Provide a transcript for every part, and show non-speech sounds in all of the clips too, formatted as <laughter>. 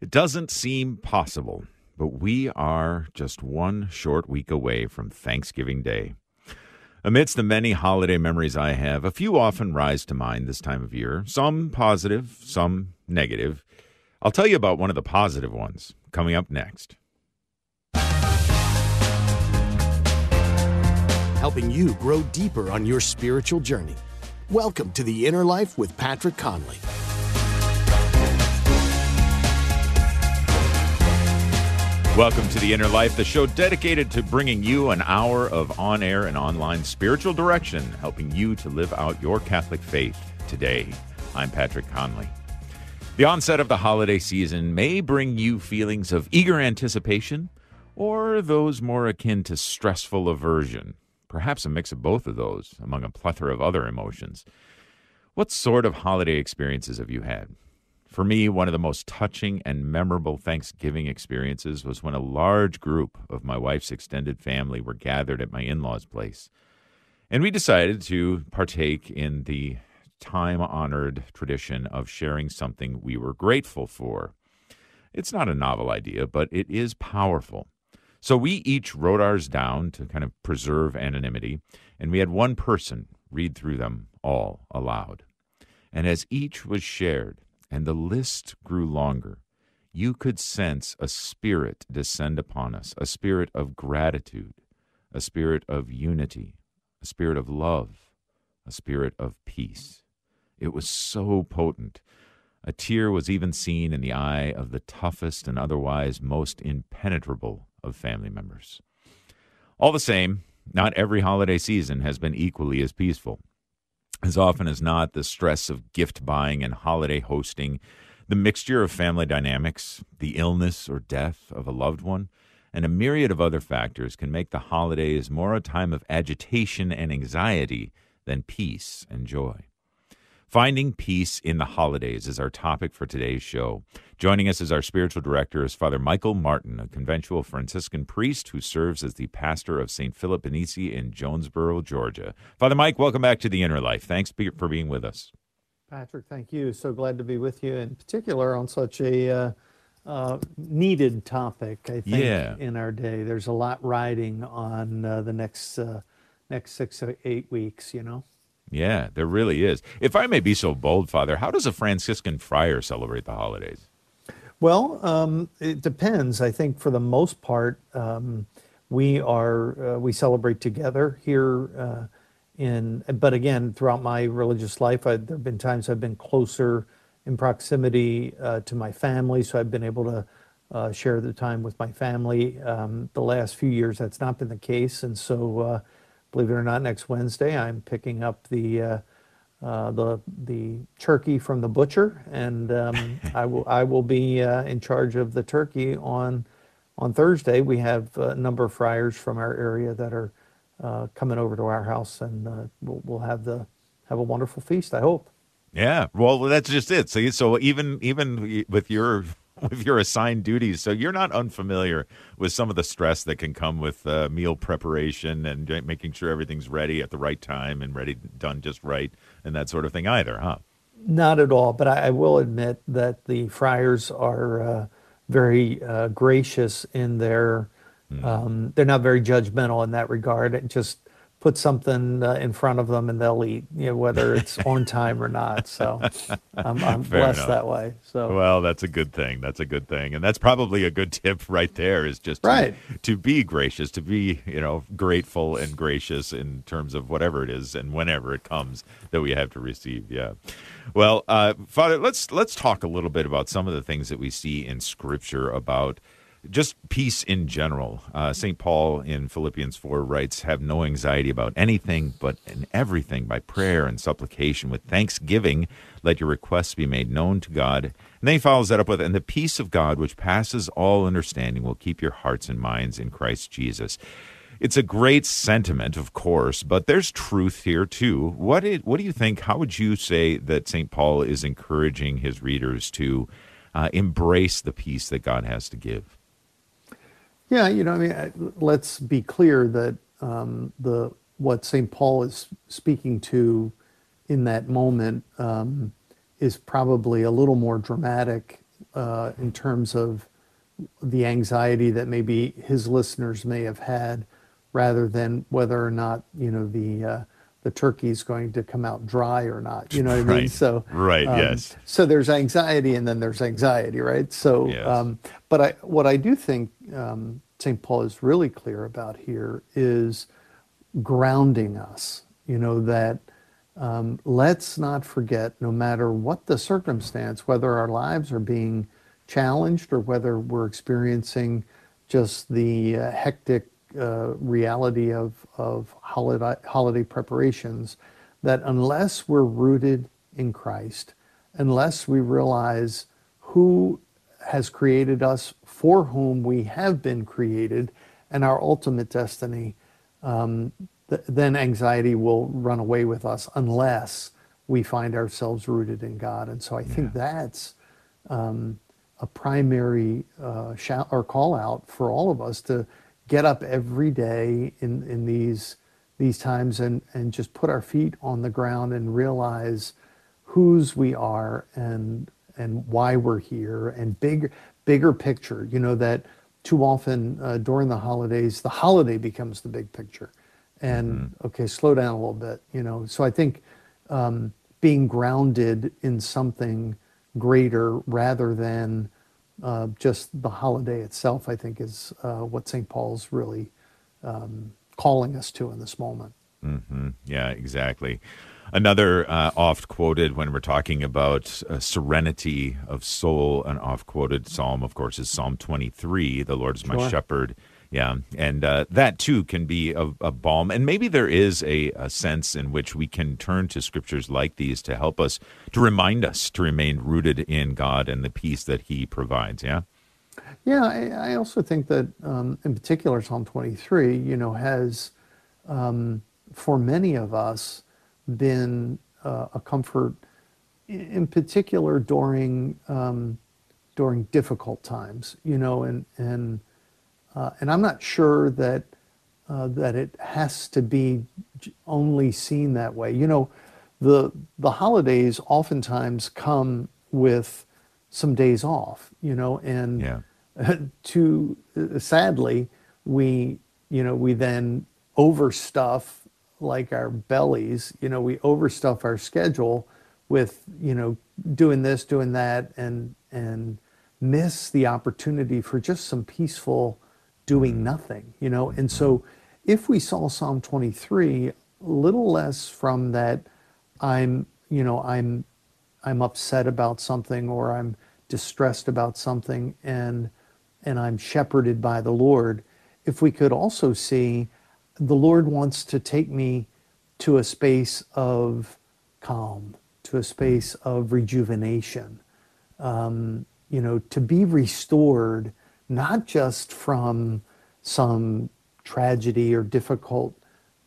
It doesn't seem possible, but we are just one short week away from Thanksgiving Day. Amidst the many holiday memories I have, a few often rise to mind this time of year, some positive, some negative. I'll tell you about one of the positive ones coming up next. Helping you grow deeper on your spiritual journey. Welcome to the Inner Life with Patrick Conley. Welcome to The Inner Life, the show dedicated to bringing you an hour of on air and online spiritual direction, helping you to live out your Catholic faith today. I'm Patrick Conley. The onset of the holiday season may bring you feelings of eager anticipation or those more akin to stressful aversion, perhaps a mix of both of those among a plethora of other emotions. What sort of holiday experiences have you had? For me, one of the most touching and memorable Thanksgiving experiences was when a large group of my wife's extended family were gathered at my in law's place. And we decided to partake in the time honored tradition of sharing something we were grateful for. It's not a novel idea, but it is powerful. So we each wrote ours down to kind of preserve anonymity, and we had one person read through them all aloud. And as each was shared, and the list grew longer. You could sense a spirit descend upon us, a spirit of gratitude, a spirit of unity, a spirit of love, a spirit of peace. It was so potent. A tear was even seen in the eye of the toughest and otherwise most impenetrable of family members. All the same, not every holiday season has been equally as peaceful as often as not, the stress of gift buying and holiday hosting, the mixture of family dynamics, the illness or death of a loved one, and a myriad of other factors can make the holidays more a time of agitation and anxiety than peace and joy. Finding peace in the holidays is our topic for today's show. Joining us as our spiritual director is Father Michael Martin, a conventual Franciscan priest who serves as the pastor of St. Philip Benizi in Jonesboro, Georgia. Father Mike, welcome back to the Inner Life. Thanks for being with us. Patrick, thank you. So glad to be with you, in particular on such a uh, uh, needed topic. I think yeah. in our day, there's a lot riding on uh, the next uh, next six or eight weeks. You know. Yeah, there really is. If I may be so bold, Father, how does a Franciscan friar celebrate the holidays? Well, um, it depends. I think for the most part, um, we are uh, we celebrate together here. Uh, in but again, throughout my religious life, I, there have been times I've been closer in proximity uh, to my family, so I've been able to uh, share the time with my family. Um, the last few years, that's not been the case, and so uh, believe it or not, next Wednesday I'm picking up the uh, uh, the the turkey from the butcher, and um, I will I will be uh, in charge of the turkey on on Thursday. We have a number of friars from our area that are uh, coming over to our house, and uh, we'll, we'll have the have a wonderful feast. I hope. Yeah, well, that's just it. So, so even even with your <laughs> with your assigned duties. So you're not unfamiliar with some of the stress that can come with uh, meal preparation and making sure everything's ready at the right time and ready done just right and that sort of thing either, huh? Not at all. But I, I will admit that the friars are uh, very uh, gracious in their. Mm. Um, they're not very judgmental in that regard. It just put something uh, in front of them and they'll eat, you know, whether <laughs> it's on time or not. So I'm, I'm blessed enough. that way. So well, that's a good thing. That's a good thing, and that's probably a good <laughs> tip right there. Is just to, right to be gracious, to be you know grateful and gracious in terms of whatever it is and whenever it comes that we have to receive. Yeah. Well, uh, Father, let's let's talk a little bit about some of the things that we see in Scripture about just peace in general. Uh, St. Paul in Philippians 4 writes, Have no anxiety about anything, but in everything by prayer and supplication with thanksgiving, let your requests be made known to God. And then he follows that up with, And the peace of God, which passes all understanding, will keep your hearts and minds in Christ Jesus. It's a great sentiment, of course, but there's truth here too. What, is, what do you think? How would you say that St. Paul is encouraging his readers to uh, embrace the peace that God has to give? Yeah, you know, I mean, let's be clear that um, the what St. Paul is speaking to in that moment um, is probably a little more dramatic uh, in terms of the anxiety that maybe his listeners may have had, rather than whether or not you know the uh, the turkey is going to come out dry or not. You know what I mean? Right. So Right, yes. So there's anxiety, and then there's anxiety, right? So, Yes. um, but I what I do think um, St. Paul is really clear about here is grounding us. You know that um, let's not forget, no matter what the circumstance, whether our lives are being challenged or whether we're experiencing just the uh, hectic uh, reality of, of holiday, holiday preparations, that unless we're rooted in Christ, unless we realize who has created us, for whom we have been created, and our ultimate destiny, um, th- then anxiety will run away with us unless we find ourselves rooted in God. And so I think that's um, a primary uh, shout or call out for all of us to get up every day in, in these these times and, and just put our feet on the ground and realize whose we are and and why we're here. And big bigger picture you know that too often uh, during the holidays the holiday becomes the big picture. And okay slow down a little bit you know. So i think um, being grounded in something greater rather than uh, just the holiday itself i think is uh, what st paul's really um, calling us to in this moment hmm Yeah, exactly. Another uh, oft quoted when we're talking about uh, serenity of soul, an oft quoted psalm, of course, is Psalm 23 The Lord is my Sure. shepherd. Yeah. And uh, that too can be a, a balm. And maybe there is a, a sense in which we can turn to scriptures like these to help us, to remind us to remain rooted in God and the peace that He provides. Yeah. Yeah, I, I also think that, um, in particular, Psalm 23, you know, has, um, for many of us, been uh, a comfort, in particular during um, during difficult times. You know, and and uh, and I'm not sure that uh, that it has to be only seen that way. You know, the the holidays oftentimes come with some days off. You know, and Yeah. <laughs> to uh, sadly we you know we then overstuff like our bellies you know we overstuff our schedule with you know doing this doing that and and miss the opportunity for just some peaceful doing nothing you know? And so if we saw psalm 23 a little less from that i'm you know i'm i'm upset about something or i'm distressed about something and and i'm shepherded by the lord if we could also see the lord wants to take me to a space of calm to a space of rejuvenation um, you know, to be restored, not just from some tragedy or difficult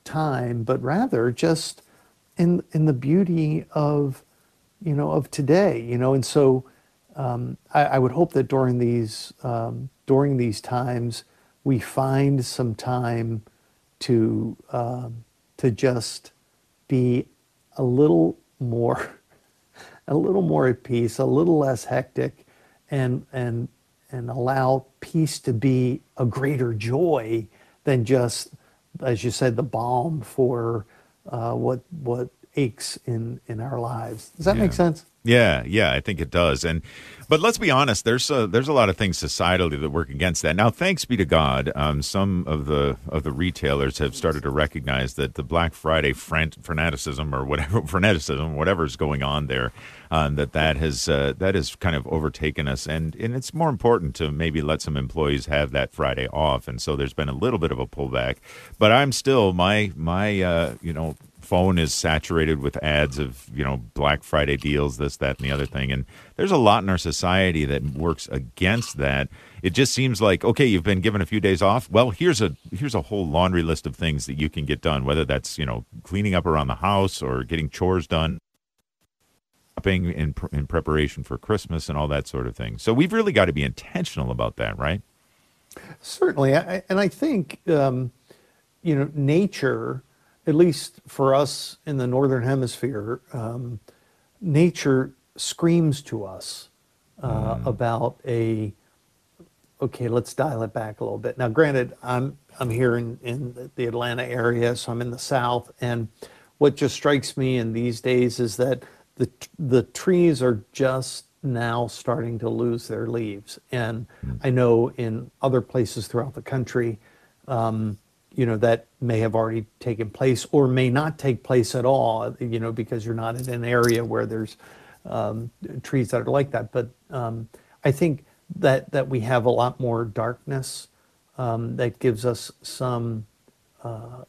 time, but rather just in in the beauty of, you know, of today. You know, and so um, I, I would hope that during these um, during these times we find some time to um, to just be a little more <laughs> a little more at peace, a little less hectic, and and and allow peace to be a greater joy than just, as you said, the balm for uh, what what aches in in our lives. Does that make sense? Yeah, yeah, I think it does. And but let's be honest, there's a, there's a lot of things societally that work against that. Now, thanks be to God, um, some of the of the retailers have started to recognize that the Black Friday fran- fanaticism or whatever <laughs> fanaticism, whatever's going on there, um, that that has uh, that has kind of overtaken us, and and it's more important to maybe let some employees have that Friday off. And so there's been a little bit of a pullback, but I'm still my my uh, you know phone is saturated with ads of you know Black Friday deals, this, that, and the other thing. And there's a lot in our society that works against that. It just seems like okay, you've been given a few days off. Well, here's a here's a whole laundry list of things that you can get done, whether that's you know cleaning up around the house or getting chores done. Shopping in in preparation for Christmas and all that sort of thing. So we've really got to be intentional about that, right? Certainly, I, and I think um, you know nature, at least for us in the northern hemisphere, um, nature screams to us uh, about a okay, let's dial it back a little bit. Now, granted, I'm I'm here in in the Atlanta area, so I'm in the South, and what just strikes me in these days is that the the trees are just now starting to lose their leaves, and I know in other places throughout the country. Um, you know that may have already taken place or may not take place at all you know because you're not in an area where there's um, trees that are like that. But um, i think that that we have a lot more darkness um, that gives us some uh,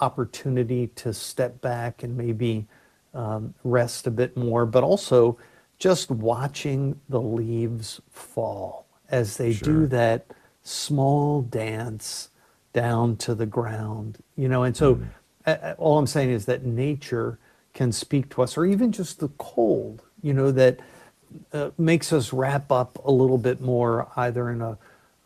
opportunity to step back and maybe um, rest a bit more but also just watching the leaves fall as they do that small dance down to the ground you know? And so uh, all i'm saying is that nature can speak to us or even just the cold you know that uh, makes us wrap up a little bit more either in a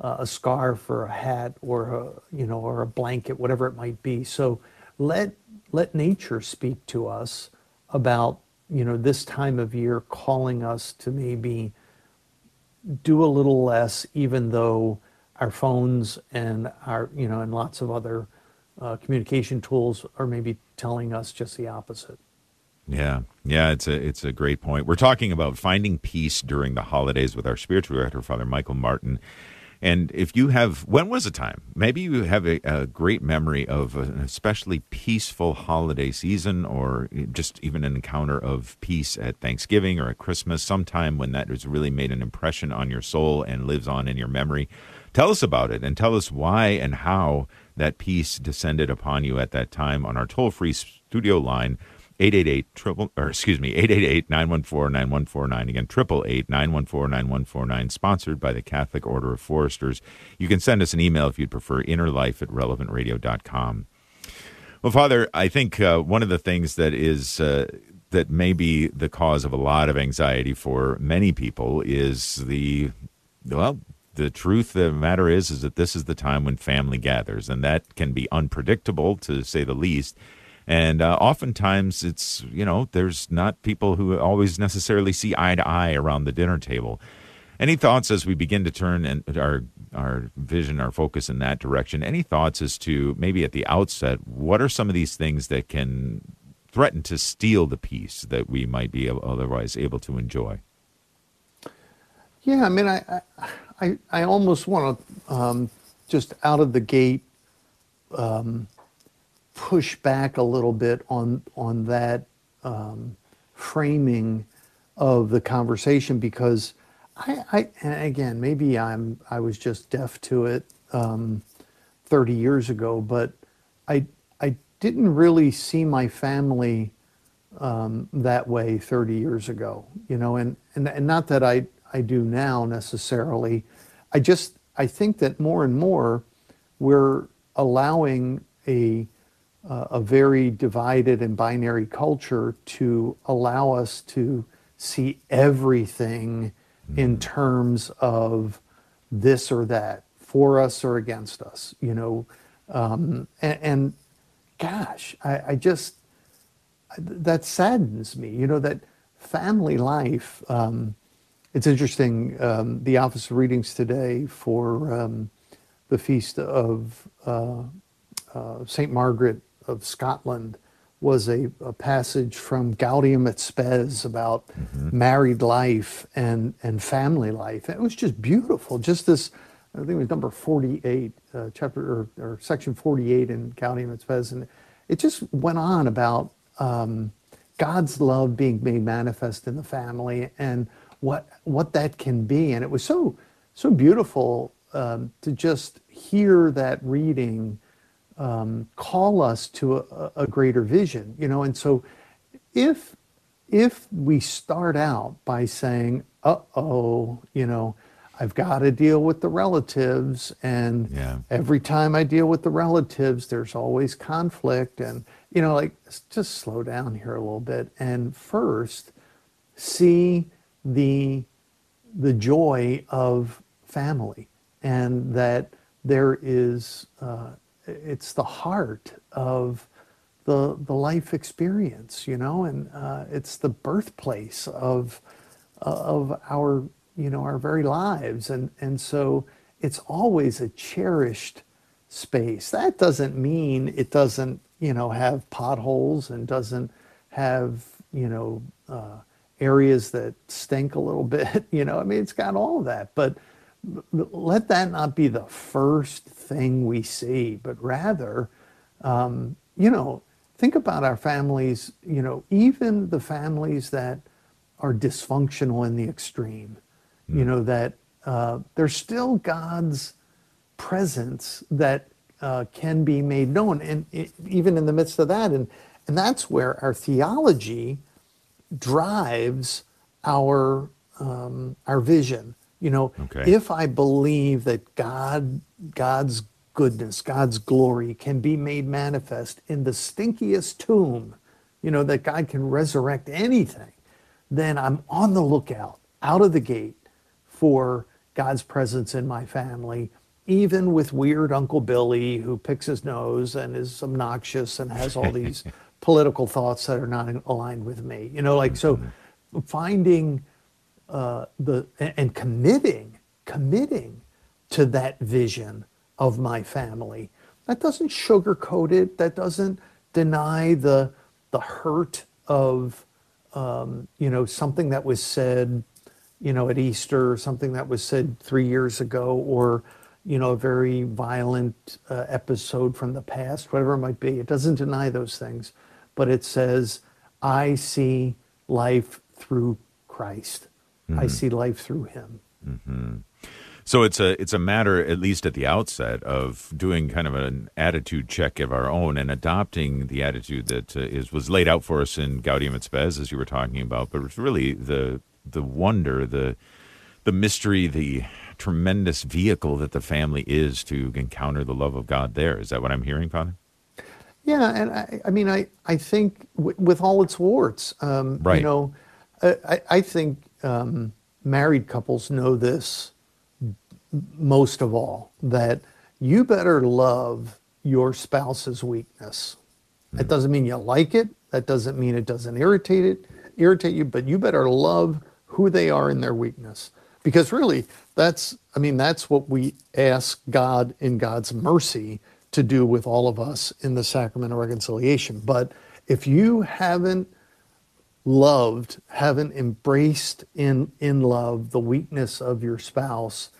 a scarf or a hat or a you know or a blanket whatever it might be. So let let nature speak to us about you know this time of year calling us to maybe do a little less, even though our phones and our, you know, and lots of other uh, communication tools are maybe telling us just the opposite. Yeah, yeah, it's a it's a great point. We're talking about finding peace during the holidays with our spiritual director, Father Michael Martin. And if you have, when was a time? Maybe you have a, a great memory of an especially peaceful holiday season, or just even an encounter of peace at Thanksgiving or at Christmas, sometime when that has really made an impression on your soul and lives on in your memory. Tell us about it and tell us why and how that peace descended upon you at that time on our toll free studio line. 888 triple or excuse me 888 914 9149 again 888 914 9149 sponsored by the Catholic Order of Foresters you can send us an email if you'd prefer innerlife at relevantradio.com well father i think uh, one of the things that is uh, that may be the cause of a lot of anxiety for many people is the well the truth of the matter is is that this is the time when family gathers and that can be unpredictable to say the least. And uh, oftentimes it's you know there's not people who always necessarily see eye to eye around the dinner table. Any thoughts as we begin to turn and our our vision our focus in that direction? Any thoughts as to maybe at the outset what are some of these things that can threaten to steal the peace that we might be otherwise able to enjoy? Yeah, I mean, I, I, I, I almost want to um, just out of the gate um, push back a little bit on on that um, framing of the conversation because I, I again maybe I'm I was just deaf to it um, 30 years ago, but I I didn't really see my family um, that way 30 years ago, you know, and, and, and not that I, I do now necessarily. I just, I think that more and more we're allowing a, uh, a very divided and binary culture to allow us to see everything in terms of this or that, for us or against us, you know. Um, and, and gosh, I, I just, that saddens me. You know that family life. Um, it's interesting. Um, the Office of Readings today for um, the feast of uh, uh, Saint Margaret of Scotland was a, a passage from Gaudium et Spes about married life and and family life. It was just beautiful. Just this. I think it was number 48, uh, chapter or, or section 48 in Gaudium et Spes, and it just went on about um, God's love being made manifest in the family and what what that can be. And it was so so beautiful um, to just hear that reading um, call us to a, a greater vision, you know. And so, if if we start out by saying, "Uh oh," you know, I've got to deal with the relatives, and Yeah. every time I deal with the relatives, there's always conflict, and you know, like just slow down here a little bit, and first see the the joy of family, and that there is uh, it's the heart of the the life experience, you know, and uh, it's the birthplace of of our you know, our very lives. And, and so it's always a cherished space. That doesn't mean it doesn't, you know, have potholes and doesn't have, you know, uh, areas that stink a little <laughs> bit. You know, I mean, it's got all of that. But let that not be the first thing we see, but rather, um, you know, think about our families, you know, even the families that are dysfunctional in the extreme, mm. you know, that uh, there's still God's presence that uh, can be made known, and it, even in the midst of that, and and that's where our theology drives our um, our vision. You know, okay. if I believe that God God's goodness, God's glory can be made manifest in the stinkiest tomb, you know, that God can resurrect anything, then I'm on the lookout out of the gate for God's presence in my family, even with weird Uncle Billy who picks his nose and is obnoxious and has all these <laughs> political thoughts that are not aligned with me. You know, like so mm-hmm. finding uh, the and committing, committing to that vision of my family. That doesn't sugarcoat it. That doesn't deny the the hurt of um, you know something that was said you know, at Easter, something that was said three years ago, or, you know, a very violent uh, episode from the past, whatever it might be. It doesn't deny those things, but it says, I see life through Christ. Mm-hmm. I see life through Him. Mm-hmm. So it's a it's a matter, at least at the outset, of doing kind of an attitude check of our own and adopting the attitude that uh, is was laid out for us in Gaudium et Spes, as you were talking about. But it's really the the wonder, the the mystery, the tremendous vehicle that the family is to encounter the love of God there. Is that what I'm hearing, Father? Yeah, and I, I mean, I, I think w- with all its warts, um, right. you know, I, I think um, married couples know this most of all that you better love your spouse's weakness. Mm. That doesn't mean you like it. That doesn't mean it doesn't irritate it, irritate you. But you better love who they are in their weakness. Because really, that's, I mean, that's what we ask God in God's mercy to do with all of us in the sacrament of reconciliation. But if you haven't loved, haven't embraced in, in love the weakness of your spouse,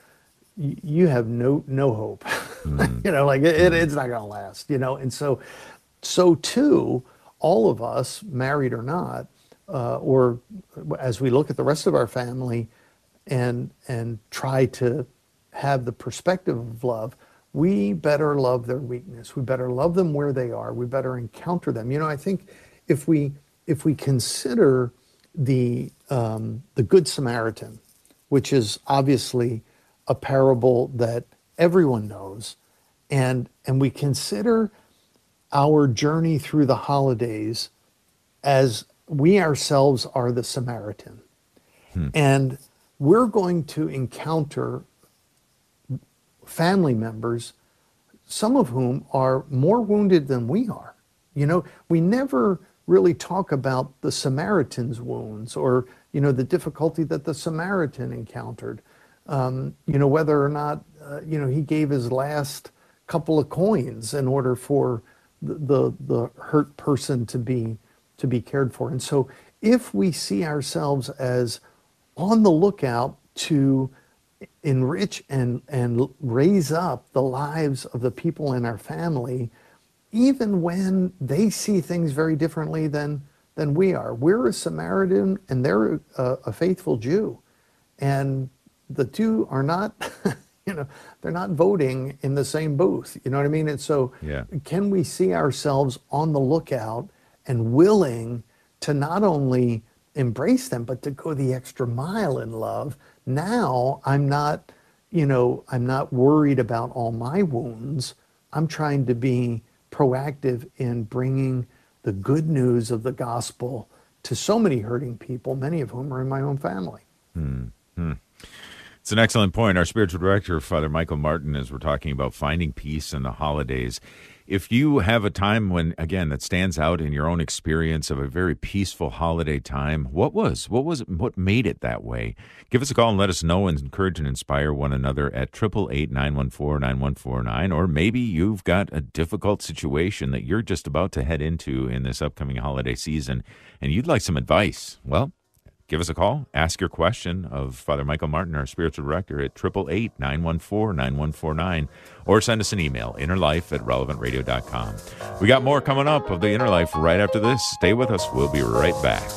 you, have no, no hope. Mm. <laughs> you know, like it, it, it's not going to last, you know? And so, so too, all of us, married or not, uh, or as we look at the rest of our family and and try to have the perspective of love we better love their weakness we better love them where they are we better encounter them you know i think if we if we consider the um, the good samaritan which is obviously a parable that everyone knows and and we consider our journey through the holidays as we ourselves are the Samaritan. Hmm. And we're going to encounter family members, some of whom are more wounded than we are. You know, we never really talk about the Samaritan's wounds or, you know, the difficulty that the Samaritan encountered. Um, you know, whether or not, uh, you know, he gave his last couple of coins in order for the, the, the hurt person to be to be cared for. And so if we see ourselves as on the lookout to enrich and, and raise up the lives of the people in our family, even when they see things very differently than, than we are. We're a Samaritan and they're a, a faithful Jew. And the two are not, <laughs> you know, they're not voting in the same booth. You know what I mean? And so, yeah. can we see ourselves on the lookout and willing to not only embrace them, but to go the extra mile in love. Now I'm not, you know, I'm not worried about all my wounds. I'm trying to be proactive in bringing the good news of the gospel to so many hurting people, many of whom are in my own family. Mm-hmm. It's an excellent point. Our spiritual director, Father Michael Martin, as we're talking about finding peace in the holidays. If you have a time when, again, that stands out in your own experience of a very peaceful holiday time, what was? What was? What made it that way? Give us a call and let us know and encourage and inspire one another at 888-914-9149. Or maybe you've got a difficult situation that you're just about to head into in this upcoming holiday season and you'd like some advice. Well, give us a call. Ask your question of Father Michael Martin, our spiritual director, at 888 914 9149, or send us an email, innerlife at relevantradio.com. We got more coming up of the Inner Life right after this. Stay with us. We'll be right back.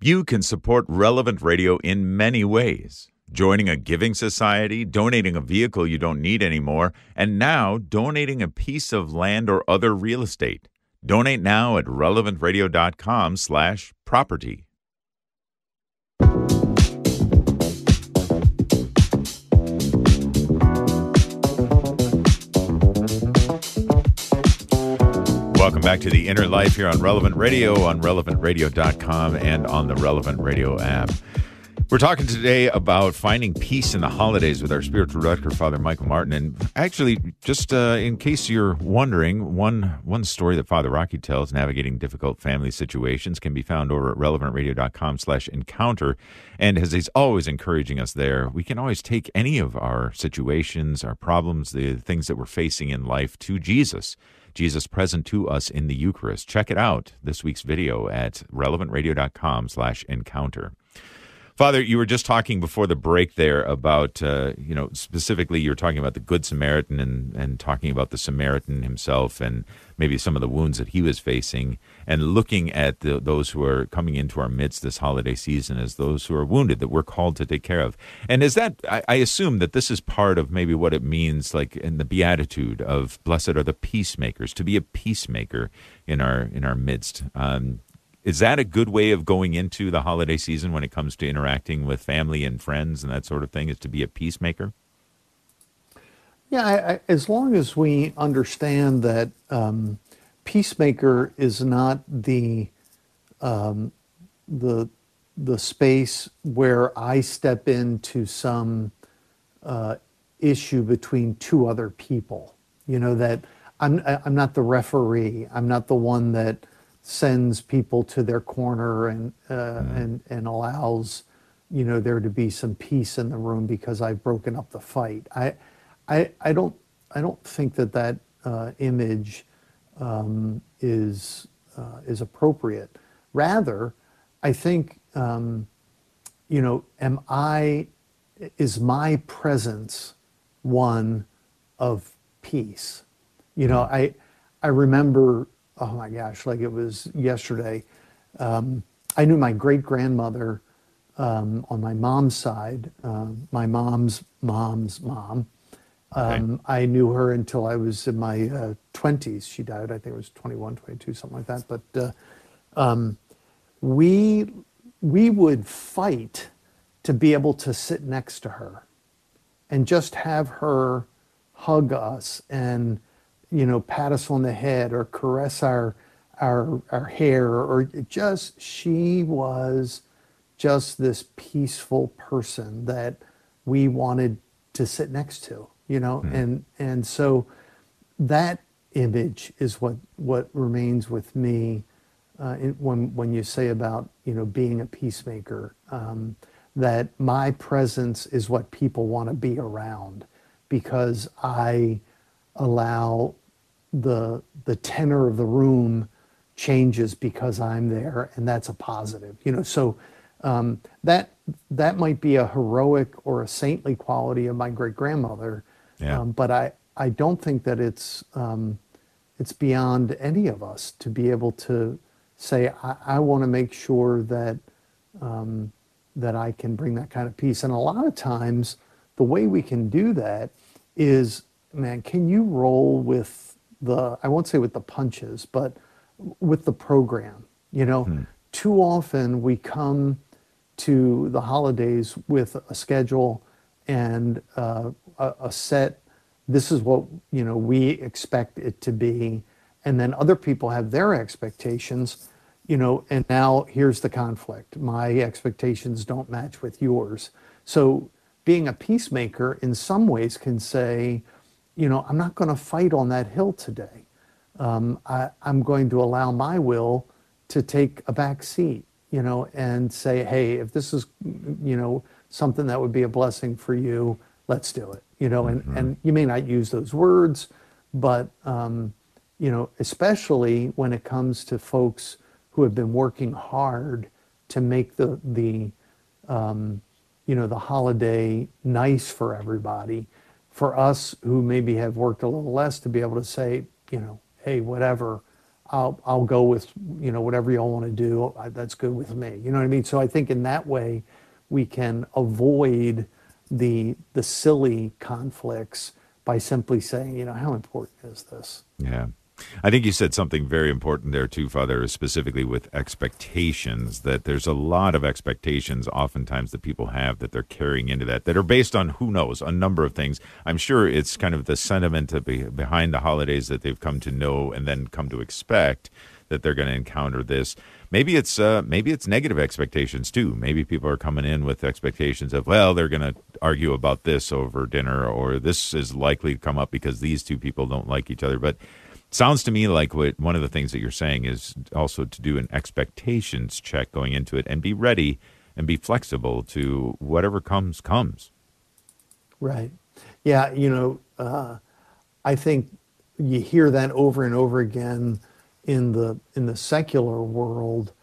You can support Relevant Radio in many ways joining a giving society, donating a vehicle you don't need anymore, and now donating a piece of land or other real estate. Donate now at relevantradio.com slash property. Welcome back to the Inner Life here on Relevant Radio, on relevantradio.com, and on the Relevant Radio app. We're talking today about finding peace in the holidays with our spiritual director, Father Michael Martin. And actually, just uh, in case you're wondering, one one story that Father Rocky tells, navigating difficult family situations, can be found over at relevantradio.com/encounter. And as he's always encouraging us there, we can always take any of our situations, our problems, the things that we're facing in life to Jesus. Jesus present to us in the Eucharist. Check it out. This week's video at relevantradio.com/encounter. Father, you were just talking before the break there about, uh, you know, specifically you were talking about the Good Samaritan and, and talking about the Samaritan himself and maybe some of the wounds that he was facing and looking at the, those who are coming into our midst this holiday season as those who are wounded that we're called to take care of. And is that, I, I assume that this is part of maybe what it means, like in the Beatitude of blessed are the peacemakers, to be a peacemaker in our, in our midst. Um, is that a good way of going into the holiday season when it comes to interacting with family and friends and that sort of thing? Is to be a peacemaker? Yeah, I, I, as long as we understand that um, peacemaker is not the um, the the space where I step into some uh, issue between two other people. You know that I'm I'm not the referee. I'm not the one that sends people to their corner and uh, mm. and and allows you know there to be some peace in the room because I've broken up the fight. I I, I don't I don't think that that uh, image um, is uh, is appropriate. Rather, I think um, you know am I is my presence one of peace. You know, mm. I I remember oh my gosh, like it was yesterday. Um, I knew my great grandmother um, on my mom's side, uh, my mom's mom's mom. Um, okay. I knew her until I was in my uh, 20s. She died, I think it was 21, 22, something like that. But uh, um, we, we would fight to be able to sit next to her and just have her hug us and you know, pat us on the head or caress our our our hair or just she was just this peaceful person that we wanted to sit next to, you know, mm-hmm. and and so that image is what what remains with me uh, in, when when you say about you know being a peacemaker. Um, that my presence is what people want to be around because I allow the the tenor of the room changes because I'm there, and that's a positive. You know, so um, that that might be a heroic or a saintly quality of my great grandmother, yeah. um, but I I don't think that it's um, it's beyond any of us to be able to say I, I want to make sure that um, that I can bring that kind of peace. And a lot of times, the way we can do that is, man, can you roll with the I won't say with the punches, but with the program. You know, hmm. too often we come to the holidays with a schedule and uh, a, a set. This is what you know we expect it to be, and then other people have their expectations, you know, and now here's the conflict. My expectations don't match with yours. So being a peacemaker in some ways can say, you know, I'm not going to fight on that hill today. Um, I, I'm going to allow my will to take a back seat, you know, and say, hey, if this is, you know, something that would be a blessing for you, let's do it, you know, and, mm-hmm. and you may not use those words, but, um, you know, especially when it comes to folks who have been working hard to make the, the, um, you know, the holiday nice for everybody. For us who maybe have worked a little less to be able to say, you know, hey, whatever, I'll, I'll go with, you know, whatever y'all want to do. That's good with me. You know what I mean? So I think in that way, we can avoid the, the silly conflicts by simply saying, you know, how important is this? Yeah. I think you said something very important there too, Father, specifically with expectations. That there's a lot of expectations, oftentimes that people have that they're carrying into that, that are based on who knows a number of things. I'm sure it's kind of the sentiment behind the holidays that they've come to know and then come to expect that they're going to encounter this. Maybe it's uh, maybe it's negative expectations too. Maybe people are coming in with expectations of well, they're going to argue about this over dinner, or this is likely to come up because these two people don't like each other, but Sounds to me like what one of the things that you're saying is also to do an expectations check going into it and be ready and be flexible to whatever comes comes. Right. Yeah. You know, uh, I think you hear that over and over again in the in the secular world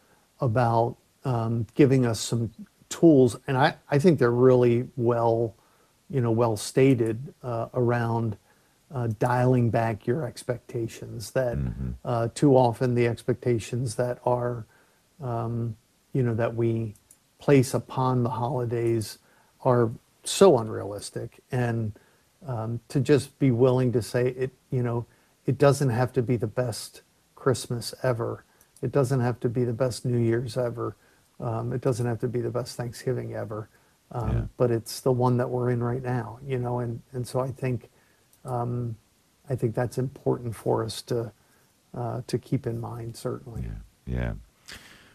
about um, giving us some tools, and I, I think they're really well, you know, well stated uh, around uh, dialing back your expectations. That mm-hmm. uh, too often the expectations that are, um, you know, that we place upon the holidays are so unrealistic, and um, to just be willing to say it, you know, it doesn't have to be the best Christmas ever. It doesn't have to be the best New Year's ever. Um, it doesn't have to be the best Thanksgiving ever. Um, yeah. But it's the one that we're in right now, you know, and, and so I think I think that's important for us to uh, to keep in mind. Certainly. Yeah. yeah.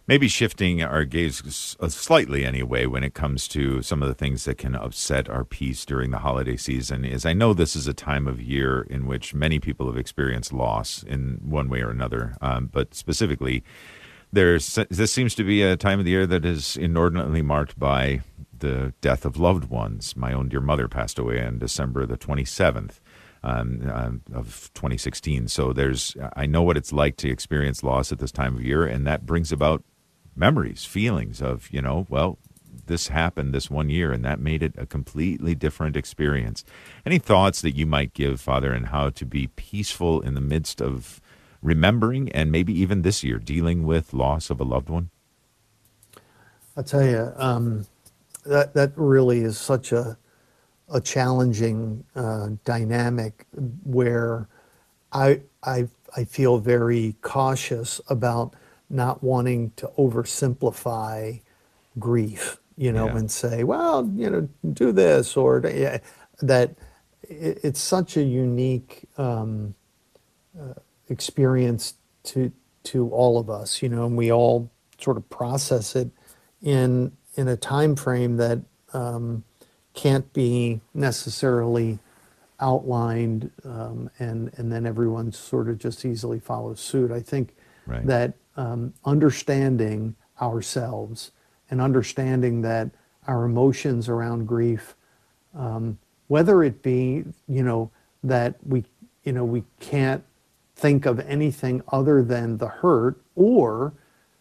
Maybe shifting our gaze slightly anyway when it comes to some of the things that can upset our peace during the holiday season is I know this is a time of year in which many people have experienced loss in one way or another, um, but specifically, there's this seems to be a time of the year that is inordinately marked by the death of loved ones. My own dear mother passed away on December the 27th um, um, of 2016. So there's, I know what it's like to experience loss at this time of year, and that brings about memories, feelings of, you know, well, this happened this one year, and that made it a completely different experience. Any thoughts that you might give, Father, on how to be peaceful in the midst of remembering and maybe even this year dealing with loss of a loved one? I'll tell you, um, that that really is such a a challenging uh, dynamic where I, I, I feel very cautious about not wanting to oversimplify grief, you know, yeah. and say, well, you know, do this or yeah, that it, it's such a unique um, uh, experience to to all of us, you know, and we all sort of process it in in a time frame that um, can't be necessarily outlined um, and and then everyone sort of just easily follows suit. I think right. that um, understanding ourselves and understanding that our emotions around grief, um, whether it be you know that we you know we can't think of anything other than the hurt or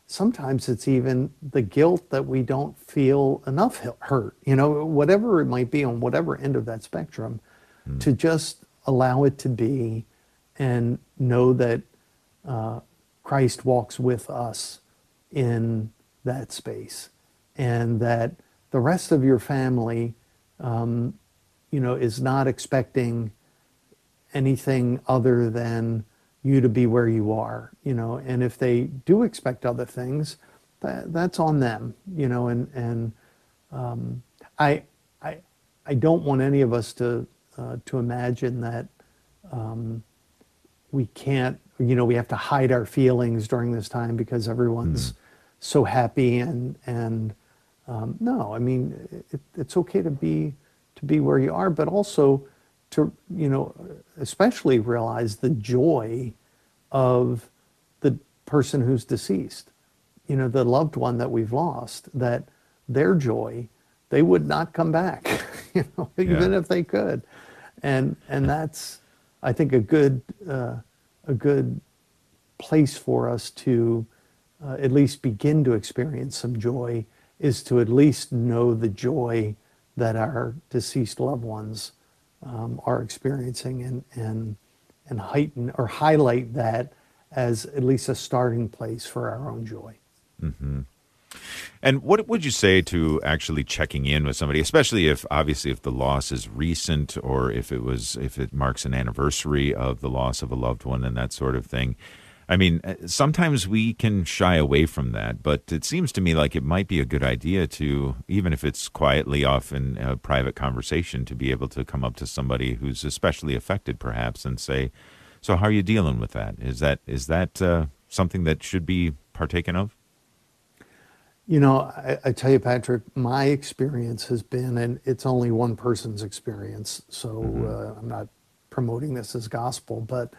sometimes it's even the guilt that we don't feel enough hurt, you know, whatever it might be on whatever end of that spectrum, mm. to just allow it to be and know that uh, Christ walks with us in that space and that the rest of your family, um, you know, is not expecting anything other than you to be where you are, you know, and if they do expect other things, that, that's on them, you know, and, and um, I, I, I don't want any of us to, uh, to imagine that um, we can't you know we have to hide our feelings during this time because everyone's so happy and and um, no i mean it, it's okay to be to be where you are but also to you know especially realize the joy of the person who's deceased you know the loved one that we've lost that their joy they would not come back <laughs> you know even Yeah. if they could and and that's i think a good uh, a good place for us to uh, at least begin to experience some joy is to at least know the joy that our deceased loved ones um, are experiencing and and and heighten or highlight that as at least a starting place for our own joy. And what would you say to actually checking in with somebody, especially if obviously if the loss is recent or if it was if it marks an anniversary of the loss of a loved one and that sort of thing? I mean, uh, sometimes we can shy away from that, but it seems to me like it might be a good idea to, even if it's quietly off in a private conversation, to be able to come up to somebody who's especially affected, perhaps, and say, "So, how are you dealing with that? Is that is that uh, something that should be partaken of?" You know, I, I tell you, Patrick, my experience has been, and it's only one person's experience, so uh, I'm not promoting this as gospel, but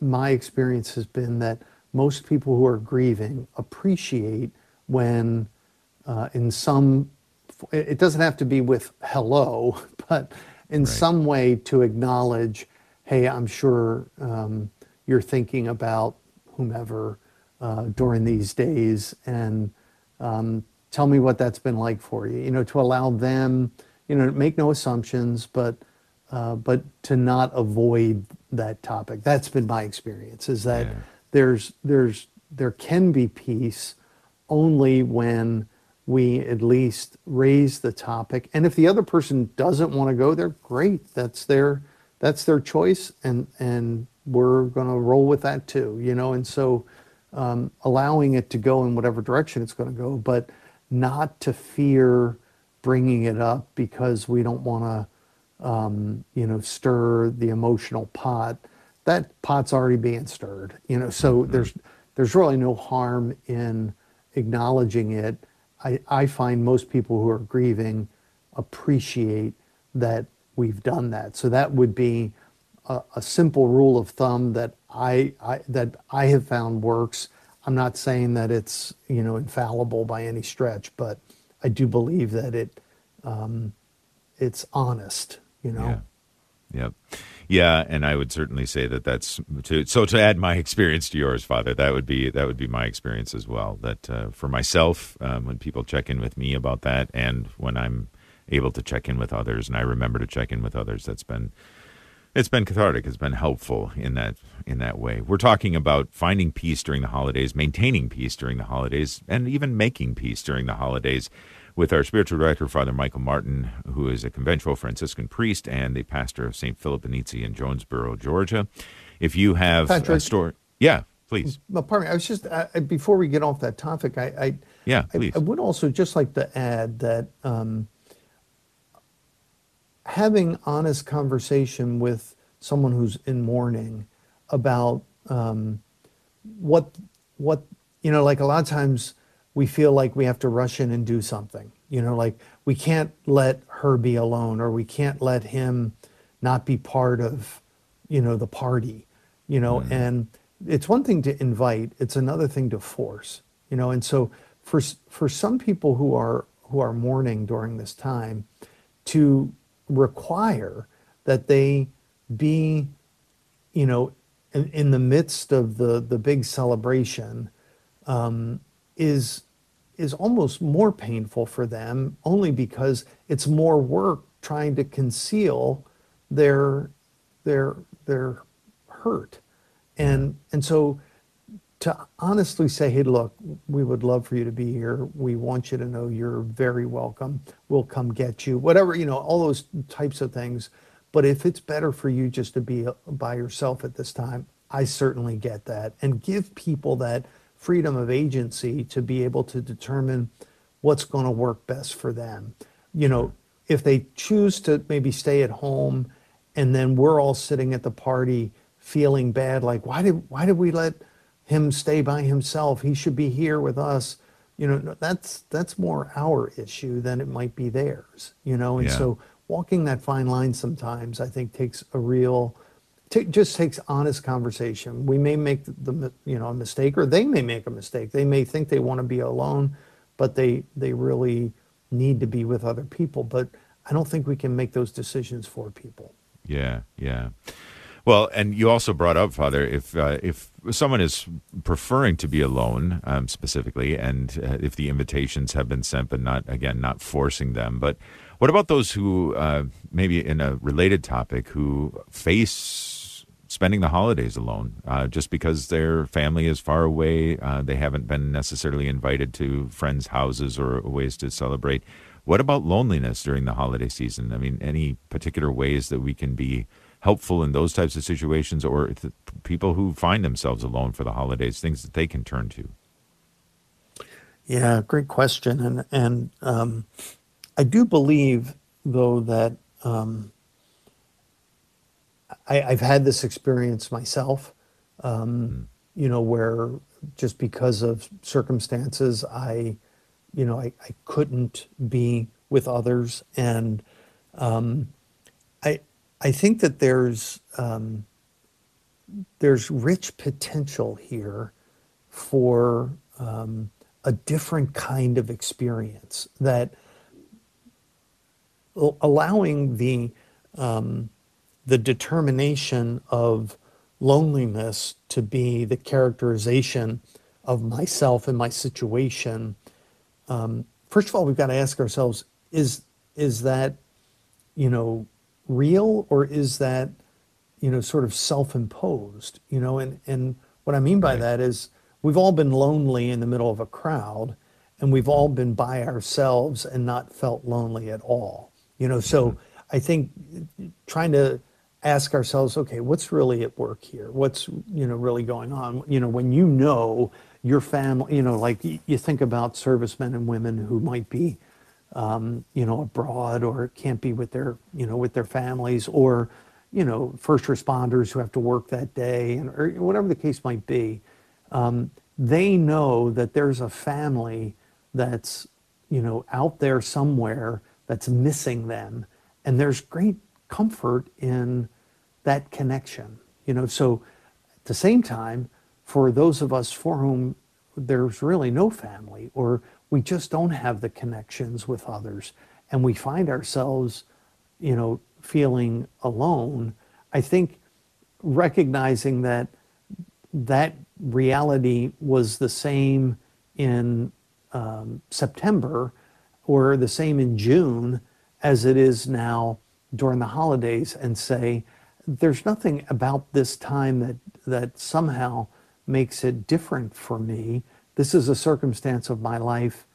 my experience has been that most people who are grieving appreciate when, uh, in some, it it doesn't have to be with hello, <laughs> but in some way to acknowledge, hey, I'm sure um, you're thinking about whomever uh, during these days, and um, tell me what that's been like for you. You know, to allow them, you know, make no assumptions, but uh, but to not avoid that topic. That's been my experience. Is that Yeah. there's there's there can be peace only when we at least raise the topic. And if the other person doesn't want to go there, great. That's their that's their choice, and and we're going to roll with that too. You know, and so um, allowing it to go in whatever direction it's going to go, but not to fear bringing it up because we don't want to, um, you know, stir the emotional pot. That pot's already being stirred, you know. So there's there's really no harm in acknowledging it. I, I find most people who are grieving appreciate that we've done that. So that would be a, a simple rule of thumb that I, I that I have found works. I'm not saying that it's you know infallible by any stretch, but I do believe that it um, it's honest. You know. Yeah. Yep. Yeah, and I would certainly say that that's to, so to add my <laughs> experience to yours, Father. That would be that would be my experience as well. That uh, for myself, um, when people check in with me about that, and when I'm able to check in with others, and I remember to check in with others, that's been it's been cathartic. It's been helpful in that in that way. We're talking about finding peace during the holidays, maintaining peace during the holidays, and even making peace during the holidays with our spiritual director, Father Michael Martin, who is a conventual Franciscan priest and the pastor of St. Philip Benizi in Jonesboro, Georgia. If you have a story, yeah, please, Well, pardon me. I was just uh, before we get off that topic. I, I Yeah, I- please. I, would also just like to add that um, having honest conversation with someone who's in mourning about um, what what you know, like a lot of times we feel like we have to rush in and do something. You know, like we can't let her be alone, or we can't let him not be part of you know the party you know and it's one thing to invite it's another thing to force you know and so for for some people who are who are mourning during this time to require that they be you know in, in the midst of the the big celebration um, is is almost more painful for them only because it's more work trying to conceal their their their hurt. And and so to honestly say hey look we would love for you to be here. We want you to know you're very welcome. We'll come get you whatever you know all those types of things. But if it's better for you just to be uh, by yourself at this time i certainly get that. And give people that freedom of agency to be able to determine what's going to work best for them you know if they choose to maybe stay at home and then we're all sitting at the party feeling bad, like why did why did we let him stay by himself? He should be here with us. You know, that's that's more our issue than it might be theirs. You know, and Yeah. so walking that fine line sometimes I think takes a real t- just takes honest conversation. We may make the mi- you know a mistake, or they may make a mistake. They may think they want to be alone, but they they really need to be with other people. But I don't think we can make those decisions for people. Yeah, yeah. Well, and you also brought up, Father, if uh, if someone is preferring to be alone, um, specifically, and uh, if the invitations have been sent, but not again, not forcing them. But what about those who uh, maybe in a related topic who face spending the holidays alone, uh, just because their family is far away, uh, they haven't been necessarily invited to friends' houses or ways to celebrate. What about loneliness during the holiday season? I mean, any particular ways that we can be helpful in those types of situations, or people who find themselves alone for the holidays, things that they can turn to? Yeah, great question, and and um, I do believe though that um, I, I've had this experience myself. Um, You know, where just because of circumstances, I, you know, I, I couldn't be with others, and um, I I think that there's um, there's rich potential here for um, a different kind of experience that allowing the um, the determination of loneliness to be the characterization of myself and my situation. Um, first of all, we've got to ask ourselves: is is that you know real or is that you know sort of self-imposed? You know, and and what I mean by Right. that is we've all been lonely in the middle of a crowd, and we've all been by ourselves and not felt lonely at all. You know, so I think trying to ask ourselves, okay, what's really at work here? What's you know really going on? You know, when you know your family, you know, like you think about servicemen and women who might be, um, you know, abroad or can't be with their, you know, with their families, or you know, first responders who have to work that day, and or whatever the case might be. Um, they know that there's a family that's you know out there somewhere that's missing them and there's great comfort in that connection you know? So at the same time for those of us for whom there's really no family or we just don't have the connections with others and we find ourselves you know feeling alone i think recognizing that that reality was the same in um, September or the same in June as it is now during the holidays and say there's nothing about this time that that somehow makes it different for me. This is a circumstance of my life.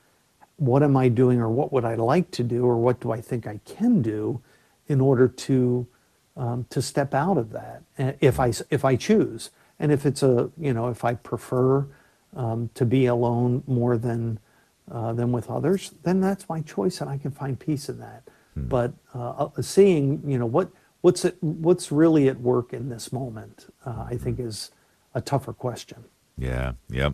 What am i doing or what would i like to do or what do i think i can do in order to um, to step out of that uh, if I if I choose? And if it's a you know if I prefer um, to be alone more than uh, than with others then that's my choice and I can find peace in that but uh, uh, seeing you know what what's it what's really at work in this moment uh, I think is a tougher question. Yeah, yeah.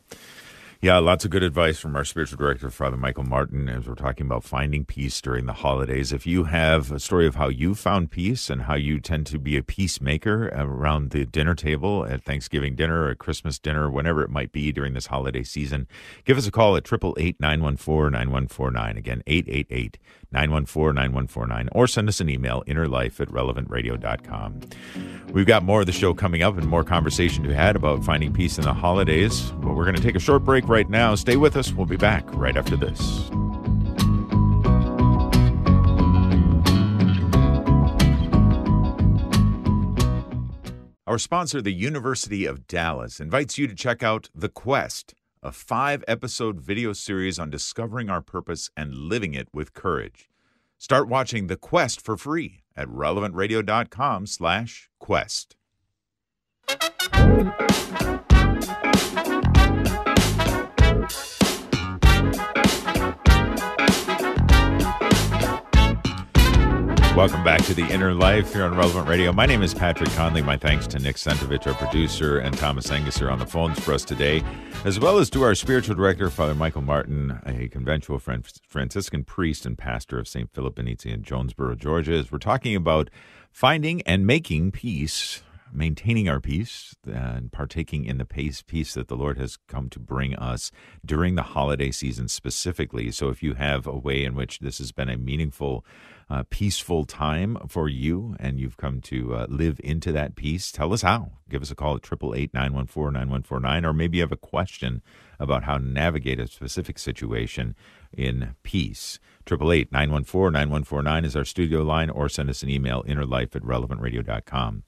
Yeah, lots of good advice from our spiritual director, Father Michael Martin, as we're talking about finding peace during the holidays. If you have a story of how you found peace and how you tend to be a peacemaker around the dinner table at Thanksgiving dinner or Christmas dinner, whenever it might be during this holiday season, give us a call at 888 914 9149. Again, 888 914 9149, or send us an email, innerlife at relevantradio.com. We've got more of the show coming up and more conversation to be had about finding peace in the holidays. But we're going to take a short break right now. Stay with us. We'll be back right after this. Our sponsor, the University of Dallas, invites you to check out The Quest, a five episode video series on discovering our purpose and living it with courage. Start watching The Quest for free at relevantradio.com slash quest. Welcome back to the Inner Life here on Relevant Radio. My name is Patrick Conley. My thanks to Nick Sentovich, our producer, and Thomas Angus are on the phones for us today, as well as to our spiritual director, Father Michael Martin, a conventual Franciscan priest and pastor of St. Philip Benizi in Jonesboro, Georgia, as we're talking about finding and making peace maintaining our peace and partaking in the peace, peace that the Lord has come to bring us during the holiday season specifically. So, if you have a way in which this has been a meaningful, uh, peaceful time for you and you've come to uh, live into that peace, tell us how. Give us a call at 888 914 9149, or maybe you have a question about how to navigate a specific situation in peace. 888 914 9149 is our studio line, or send us an email, innerlife at relevantradio.com.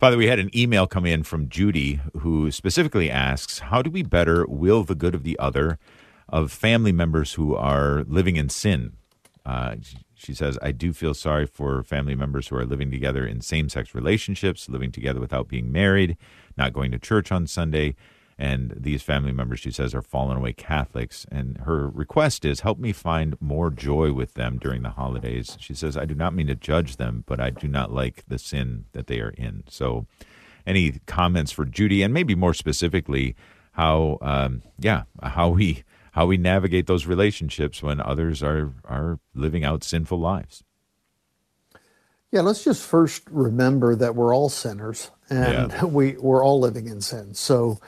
Father, we had an email come in from Judy who specifically asks How do we better will the good of the other of family members who are living in sin? Uh, she says, I do feel sorry for family members who are living together in same sex relationships, living together without being married, not going to church on Sunday, and these family members, she says, are fallen away Catholics. And her request is, help me find more joy with them during the holidays. She says, I do not mean to judge them, but I do not like the sin that they are in. So, any comments for Judy, and maybe more specifically, how, um, yeah, how we how we navigate those relationships when others are are living out sinful lives. Yeah, let's just first remember that we're all sinners and yeah. <laughs> we we're all living in sin. So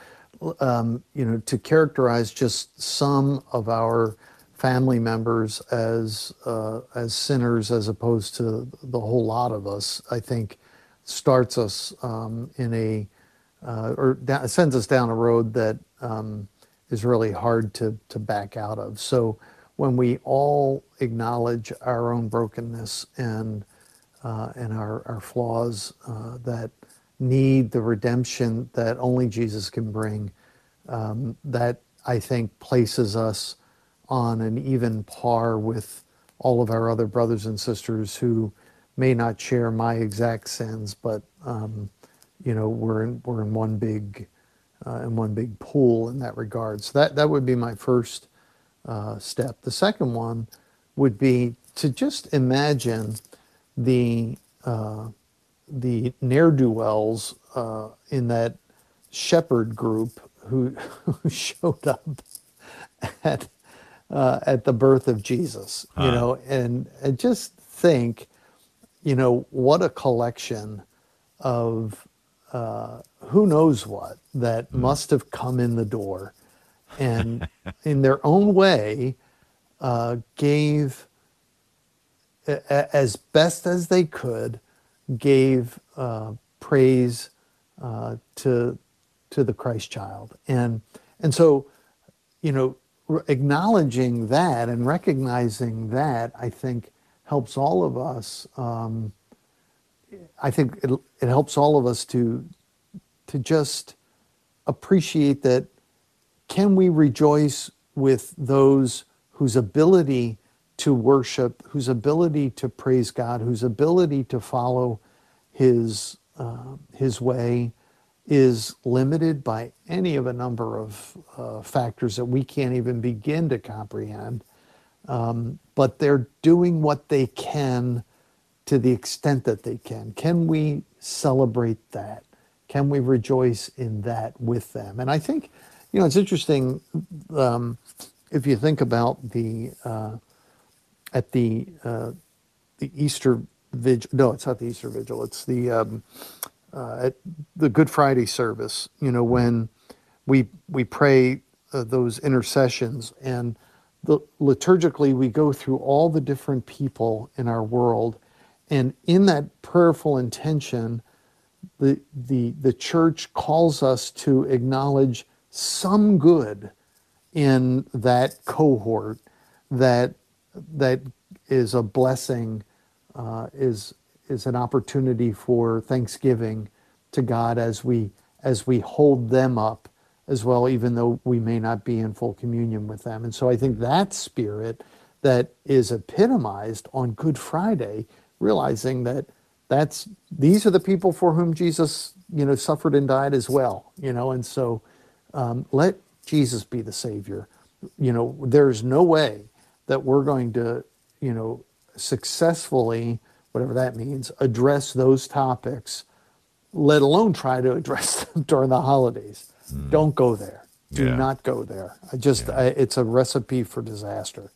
um, you know, to characterize just some of our family members as uh, as sinners as opposed to the whole lot of us, I think starts us um, in a uh, or da- sends us down a road that um, is really hard to to back out of. So when we all acknowledge our own brokenness and uh, and our, our flaws uh, that need the redemption that only Jesus can bring, um, that I think places us on an even par with all of our other brothers and sisters who may not share my exact sins, but um, you know we're in we're in one big uh, in one big pool in that regard. So that that would be my first uh, step. The second one would be to just imagine the uh, the ne'er do wells uh, in that shepherd group who, <laughs> who showed up at uh, at the birth of Jesus. You know, and, and just think, you know, what a collection of uh, who knows what that mm. must have come in the door, and <laughs> in their own way, uh, gave a, as best as they could, gave uh, praise uh, to to the Christ child. And, and so, you know, acknowledging that and recognizing that, I think, helps all of us. Um, I think it, it helps all of us to, to just appreciate that can we rejoice with those whose ability to worship, whose ability to praise God, whose ability to follow His uh, His way, is limited by any of a number of uh, factors that we can't even begin to comprehend. Um, but they're doing what they can to the extent that they can. Can we celebrate that? Can we rejoice in that with them? And I think, you know, it's interesting um, if you think about the uh, at the uh, the Easter vigil. No, it's not the Easter vigil. It's the um, uh, at the Good Friday service, you know, when we we pray uh, those intercessions and the, liturgically we go through all the different people in our world, and in that prayerful intention, the the the church calls us to acknowledge some good in that cohort that that is a blessing, uh, is is an opportunity for thanksgiving to God as we as we hold them up as well, even though we may not be in full communion with them. And so I think that spirit that is epitomized on Good Friday, realizing that that's these are the people for whom Jesus, you know, suffered and died as well, you know, and so um, let Jesus be the Savior. You know, there's no way that we're going to, you know, successfully whatever that means, address those topics, let alone try to address <laughs> them during the holidays. Mm. Don't go there. Do yeah. not go there. I just, yeah. I, it's a recipe for disaster.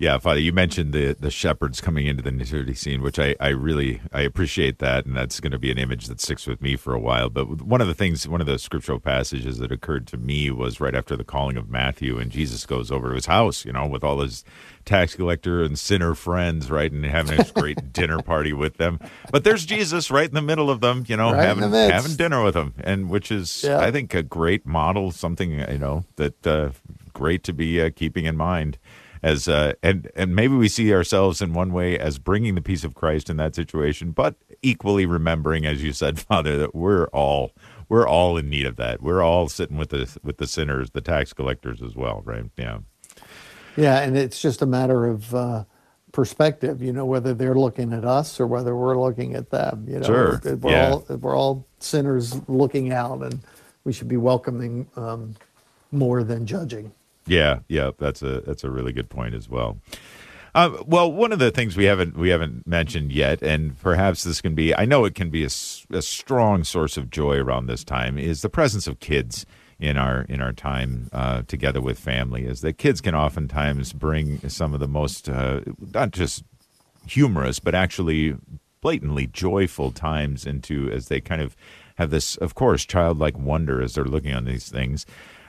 Yeah, Father, you mentioned the the shepherds coming into the nativity scene, which I, I really I appreciate that, and that's going to be an image that sticks with me for a while. But one of the things, one of the scriptural passages that occurred to me was right after the calling of Matthew, and Jesus goes over to his house, you know, with all his tax collector and sinner friends, right, and having this great <laughs> dinner party with them. But there's Jesus right in the middle of them, you know, right having having dinner with them, and which is yeah. I think a great model, something you know that uh, great to be uh, keeping in mind as uh, and and maybe we see ourselves in one way as bringing the peace of Christ in that situation, but equally remembering, as you said, <laughs> Father, that we're all we're all in need of that. We're all sitting with the with the sinners, the tax collectors as well, right? Yeah, yeah, and it's just a matter of. Uh, perspective you know whether they're looking at us or whether we're looking at them you know sure. we're, yeah. all we're all sinners looking out and we should be welcoming um, more than judging yeah, yeah, that's a that's a really good point as well. Uh, well, one of the things we haven't we haven't mentioned yet, and perhaps this can be I know it can be a, a strong source of joy around this time is the presence of kids in our in our time uh, together with family. Is that kids can oftentimes bring some of the most uh, not just humorous but actually blatantly joyful times into as they kind of have this, of course, childlike wonder as they're looking on these things.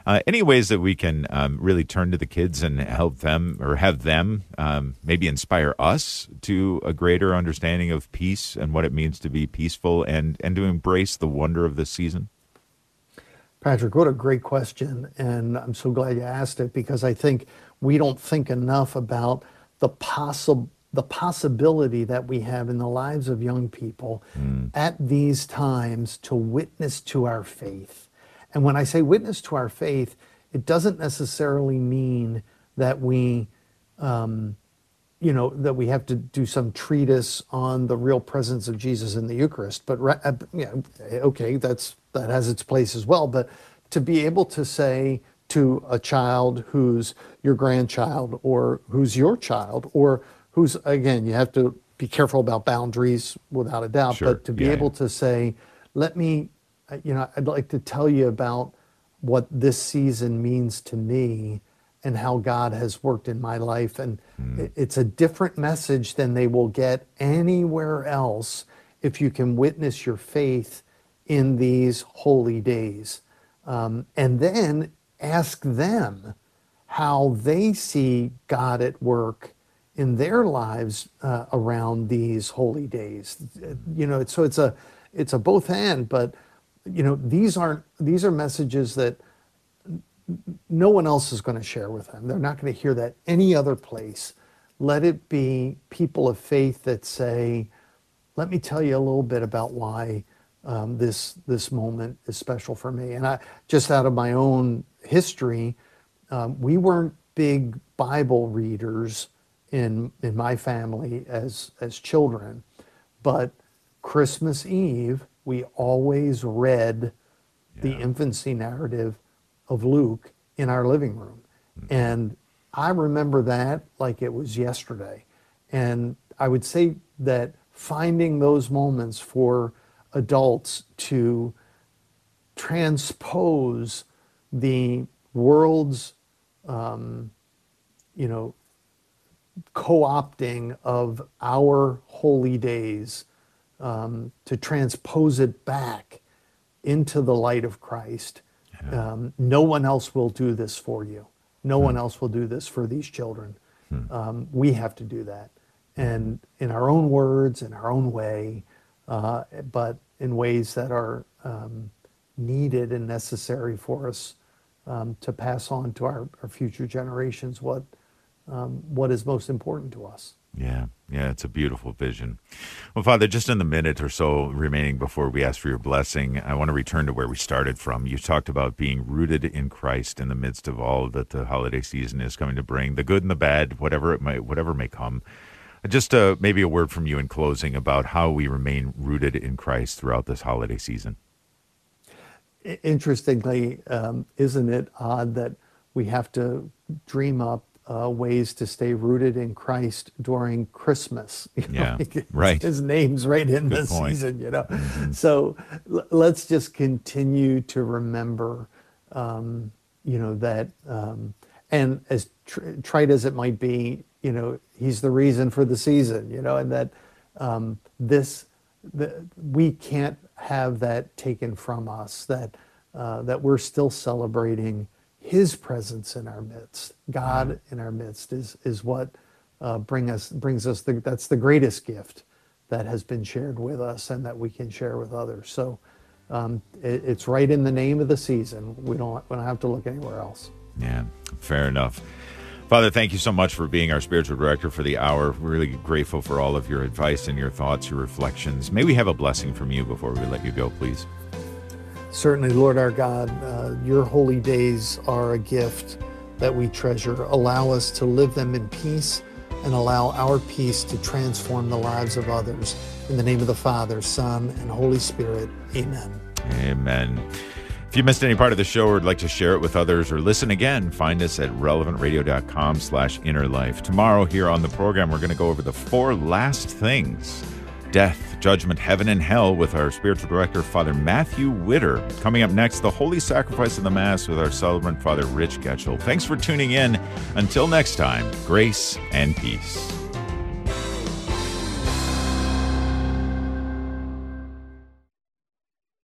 Uh, any ways that we can um, really turn to the kids and help them or have them um, maybe inspire us to a greater understanding of peace and what it means to be peaceful and, and to embrace the wonder of this season? Patrick, what a great question. And I'm so glad you asked it because I think we don't think enough about the possible the possibility that we have in the lives of young people mm. at these times to witness to our faith and when I say witness to our faith, it doesn't necessarily mean that we, um, you know, that we have to do some treatise on the real presence of Jesus in the Eucharist. But uh, yeah, okay, that's that has its place as well. But to be able to say to a child who's your grandchild or who's your child or who's again, you have to be careful about boundaries without a doubt. Sure. But to be yeah, able yeah. to say, let me you know, I'd like to tell you about what this season means to me and how God has worked in my life. And mm. it's a different message than they will get anywhere else if you can witness your faith in these holy days. Um, and then ask them how they see God at work in their lives uh, around these holy days. You know, so it's a it's a both and, but you know, these aren't these are messages that no one else is going to share with them. They're not going to hear that any other place. Let it be people of faith that say, "Let me tell you a little bit about why um, this this moment is special for me." And I just out of my own history, um, we weren't big Bible readers in in my family as as children, but Christmas Eve we always read yeah. the infancy narrative of Luke in our living room. Mm-hmm. And I remember that like it was yesterday. And I would say that finding those moments for adults to transpose the world's, um, you know, co opting of our holy days um, to transpose it back into the light of Christ. Yeah. Um, no one else will do this for you. No hmm. one else will do this for these children. Hmm. Um, we have to do that. And in our own words, in our own way, uh, but in ways that are um, needed and necessary for us um, to pass on to our, our future generations what, um, what is most important to us. Yeah, yeah, it's a beautiful vision. Well, Father, just in the minute or so remaining before we ask for your blessing, I want to return to where we started from. You talked about being rooted in Christ in the midst of all that the holiday season is coming to bring, the good and the bad, whatever it might, whatever may come. Just uh, maybe a word from you in closing about how we remain rooted in Christ throughout this holiday season. Interestingly, um, isn't it odd that we have to dream up uh, ways to stay rooted in Christ during Christmas. <laughs> You know, Yeah, like, right. His name's right in Good the point. season, you know. So l- let's just continue to remember, um, you know, that, um, and as tr- trite as it might be, you know, he's the reason for the season, you know, and that um, this, the, we can't have that taken from us. That uh, that we're still celebrating His presence in our midst. God in our midst is is what uh, bring us brings us the that's the greatest gift that has been shared with us and that we can share with others. So um, it, it's right in the name of the season. We don't we don't have to look anywhere else. Yeah, fair enough. Father, thank you so much for being our spiritual director for the hour. We're really grateful for all of your advice and your thoughts, your reflections. May we have a blessing from you before we let you go, please. Certainly, Lord our God, uh, your holy days are a gift that we treasure. Allow us to live them in peace and allow our peace to transform the lives of others. In the name of the Father, Son, and Holy Spirit, amen. Amen. If you missed any part of the show or would like to share it with others or listen again, find us at relevantradio.com slash inner life. Tomorrow here on the program, we're going to go over the four last things. Death, judgment, heaven, and hell with our spiritual director, Father Matthew Witter. Coming up next, the Holy Sacrifice of the Mass with our celebrant, Father Rich Getchell. Thanks for tuning in. Until next time, grace and peace.